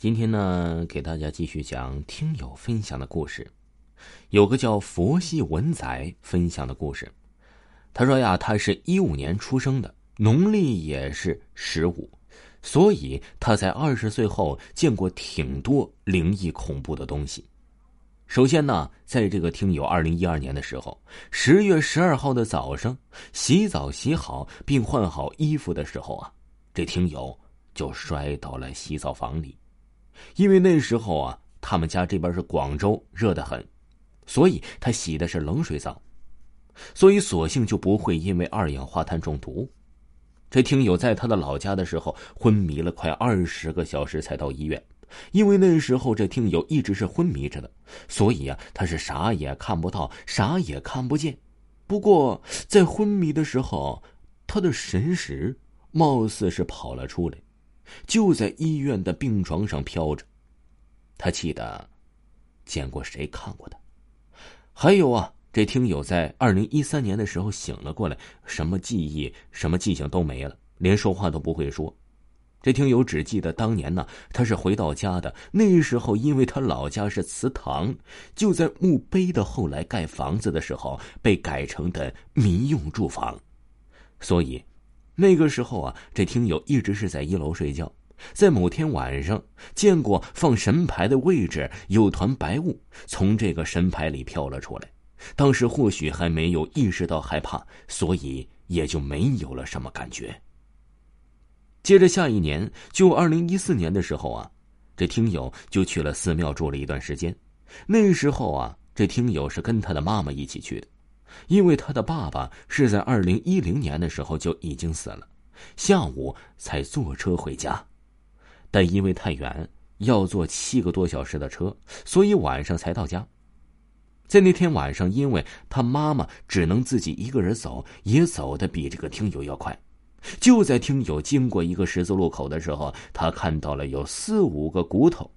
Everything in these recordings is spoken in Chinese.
今天呢，给大家继续讲听友分享的故事。有个叫佛系文仔分享的故事，他说呀，他是一五年出生的，农历也是十五，所以他在二十岁后见过挺多灵异恐怖的东西。首先呢，在这个听友二零一二年的时候，十月十二号的早上，洗澡洗好并换好衣服的时候啊，这听友就摔倒了洗澡房里。因为那时候啊，他们家这边是广州，热得很，所以他洗的是冷水澡，所以索性就不会因为二氧化碳中毒。这听友在他的老家的时候昏迷了快二十个小时才到医院，因为那时候这听友一直是昏迷着的，所以啊，他是啥也看不到，啥也看不见。不过在昏迷的时候，他的神识貌似是跑了出来。就在医院的病床上飘着，他记得见过谁看过他。还有啊，这听友在二零一三年的时候醒了过来，什么记忆、什么记性都没了，连说话都不会说。这听友只记得当年呢，他是回到家的。那时候，因为他老家是祠堂，就在墓碑的后来盖房子的时候被改成的民用住房，所以。那个时候啊，这听友一直是在一楼睡觉，在某天晚上见过放神牌的位置有团白雾从这个神牌里飘了出来，当时或许还没有意识到害怕，所以也就没有了什么感觉。接着下一年，就二零一四年的时候啊，这听友就去了寺庙住了一段时间，那时候啊，这听友是跟他的妈妈一起去的。因为他的爸爸是在二零一零年的时候就已经死了，下午才坐车回家，但因为太远，要坐七个多小时的车，所以晚上才到家。在那天晚上，因为他妈妈只能自己一个人走，也走的比这个听友要快。就在听友经过一个十字路口的时候，他看到了有四五个骨头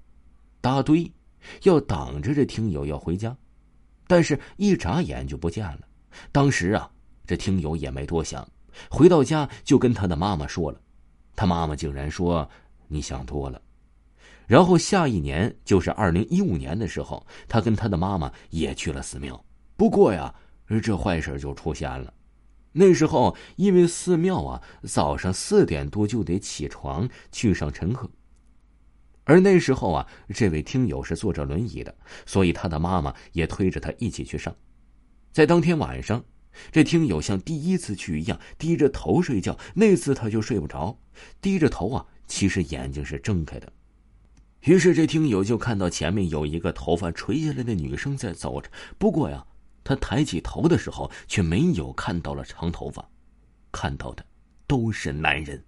大堆，要挡着这听友要回家。但是，一眨眼就不见了。当时啊，这听友也没多想，回到家就跟他的妈妈说了。他妈妈竟然说：“你想多了。”然后下一年，就是二零一五年的时候，他跟他的妈妈也去了寺庙。不过呀，这坏事就出现了。那时候，因为寺庙啊，早上四点多就得起床去上晨课。而那时候啊，这位听友是坐着轮椅的，所以他的妈妈也推着他一起去上。在当天晚上，这听友像第一次去一样低着头睡觉。那次他就睡不着，低着头啊，其实眼睛是睁开的。于是这听友就看到前面有一个头发垂下来的女生在走着。不过呀，他抬起头的时候却没有看到了长头发，看到的都是男人。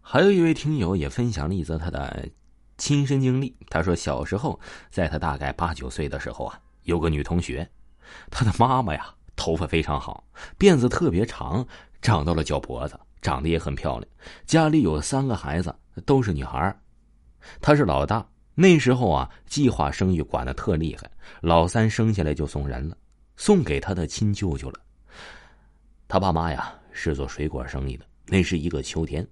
还有一位听友也分享了一则他的。亲身经历，他说小时候，在他大概八九岁的时候啊，有个女同学，她的妈妈呀，头发非常好，辫子特别长，长到了脚脖子，长得也很漂亮。家里有三个孩子，都是女孩她是老大。那时候啊，计划生育管的特厉害，老三生下来就送人了，送给他的亲舅舅了。他爸妈呀是做水果生意的，那是一个秋天。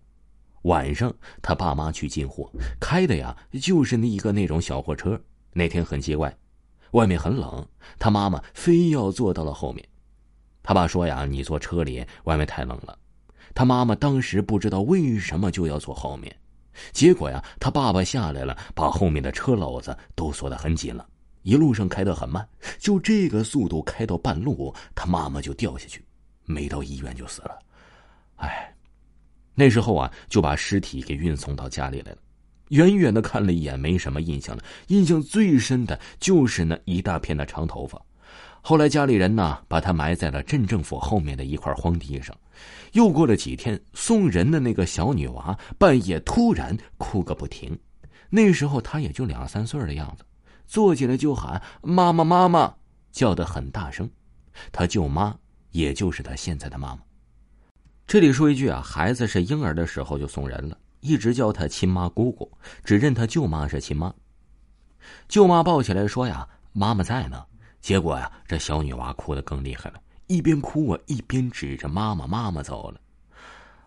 晚上，他爸妈去进货，开的呀就是那一个那种小货车。那天很奇怪，外面很冷，他妈妈非要坐到了后面。他爸说呀：“你坐车里，外面太冷了。”他妈妈当时不知道为什么就要坐后面，结果呀，他爸爸下来了，把后面的车篓子都锁得很紧了。一路上开得很慢，就这个速度开到半路，他妈妈就掉下去，没到医院就死了。哎。那时候啊，就把尸体给运送到家里来了。远远的看了一眼，没什么印象了。印象最深的就是那一大片的长头发。后来家里人呢，把他埋在了镇政府后面的一块荒地上。又过了几天，送人的那个小女娃半夜突然哭个不停。那时候她也就两三岁的样子，坐起来就喊“妈妈，妈妈”，叫得很大声。他舅妈，也就是他现在的妈妈。这里说一句啊，孩子是婴儿的时候就送人了，一直叫他亲妈姑姑，只认他舅妈是亲妈。舅妈抱起来说呀：“妈妈在呢。”结果呀，这小女娃哭得更厉害了，一边哭啊，一边指着妈妈：“妈妈走了，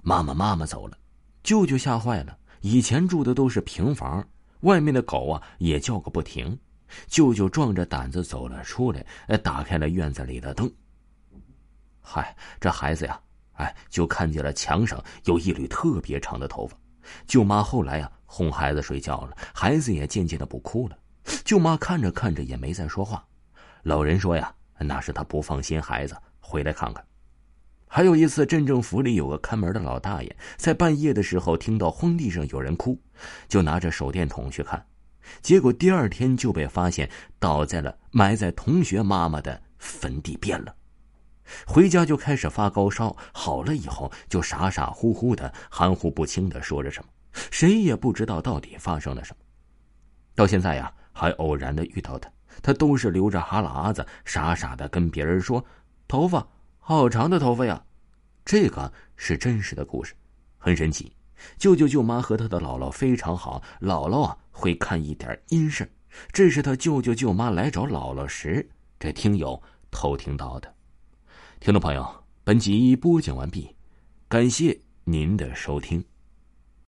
妈妈妈妈走了。”舅舅吓坏了，以前住的都是平房，外面的狗啊也叫个不停。舅舅壮着胆子走了出来，打开了院子里的灯。嗨，这孩子呀，哎，就看见了墙上有一缕特别长的头发。舅妈后来呀哄孩子睡觉了，孩子也渐渐的不哭了。舅妈看着看着也没再说话。老人说呀，那是他不放心孩子，回来看看。还有一次，镇政府里有个看门的老大爷，在半夜的时候听到荒地上有人哭，就拿着手电筒去看，结果第二天就被发现倒在了埋在同学妈妈的坟地边了。回家就开始发高烧，好了以后就傻傻乎乎的、含糊不清的说着什么，谁也不知道到底发生了什么。到现在呀，还偶然的遇到他，他都是流着哈喇子，傻傻的跟别人说：“头发。”好长的头发呀，这个是真实的故事，很神奇。舅舅舅妈和他的姥姥非常好，姥姥啊会看一点阴事这是他舅舅舅妈来找姥姥时，这听友偷听到的。听众朋友，本集播讲完毕，感谢您的收听。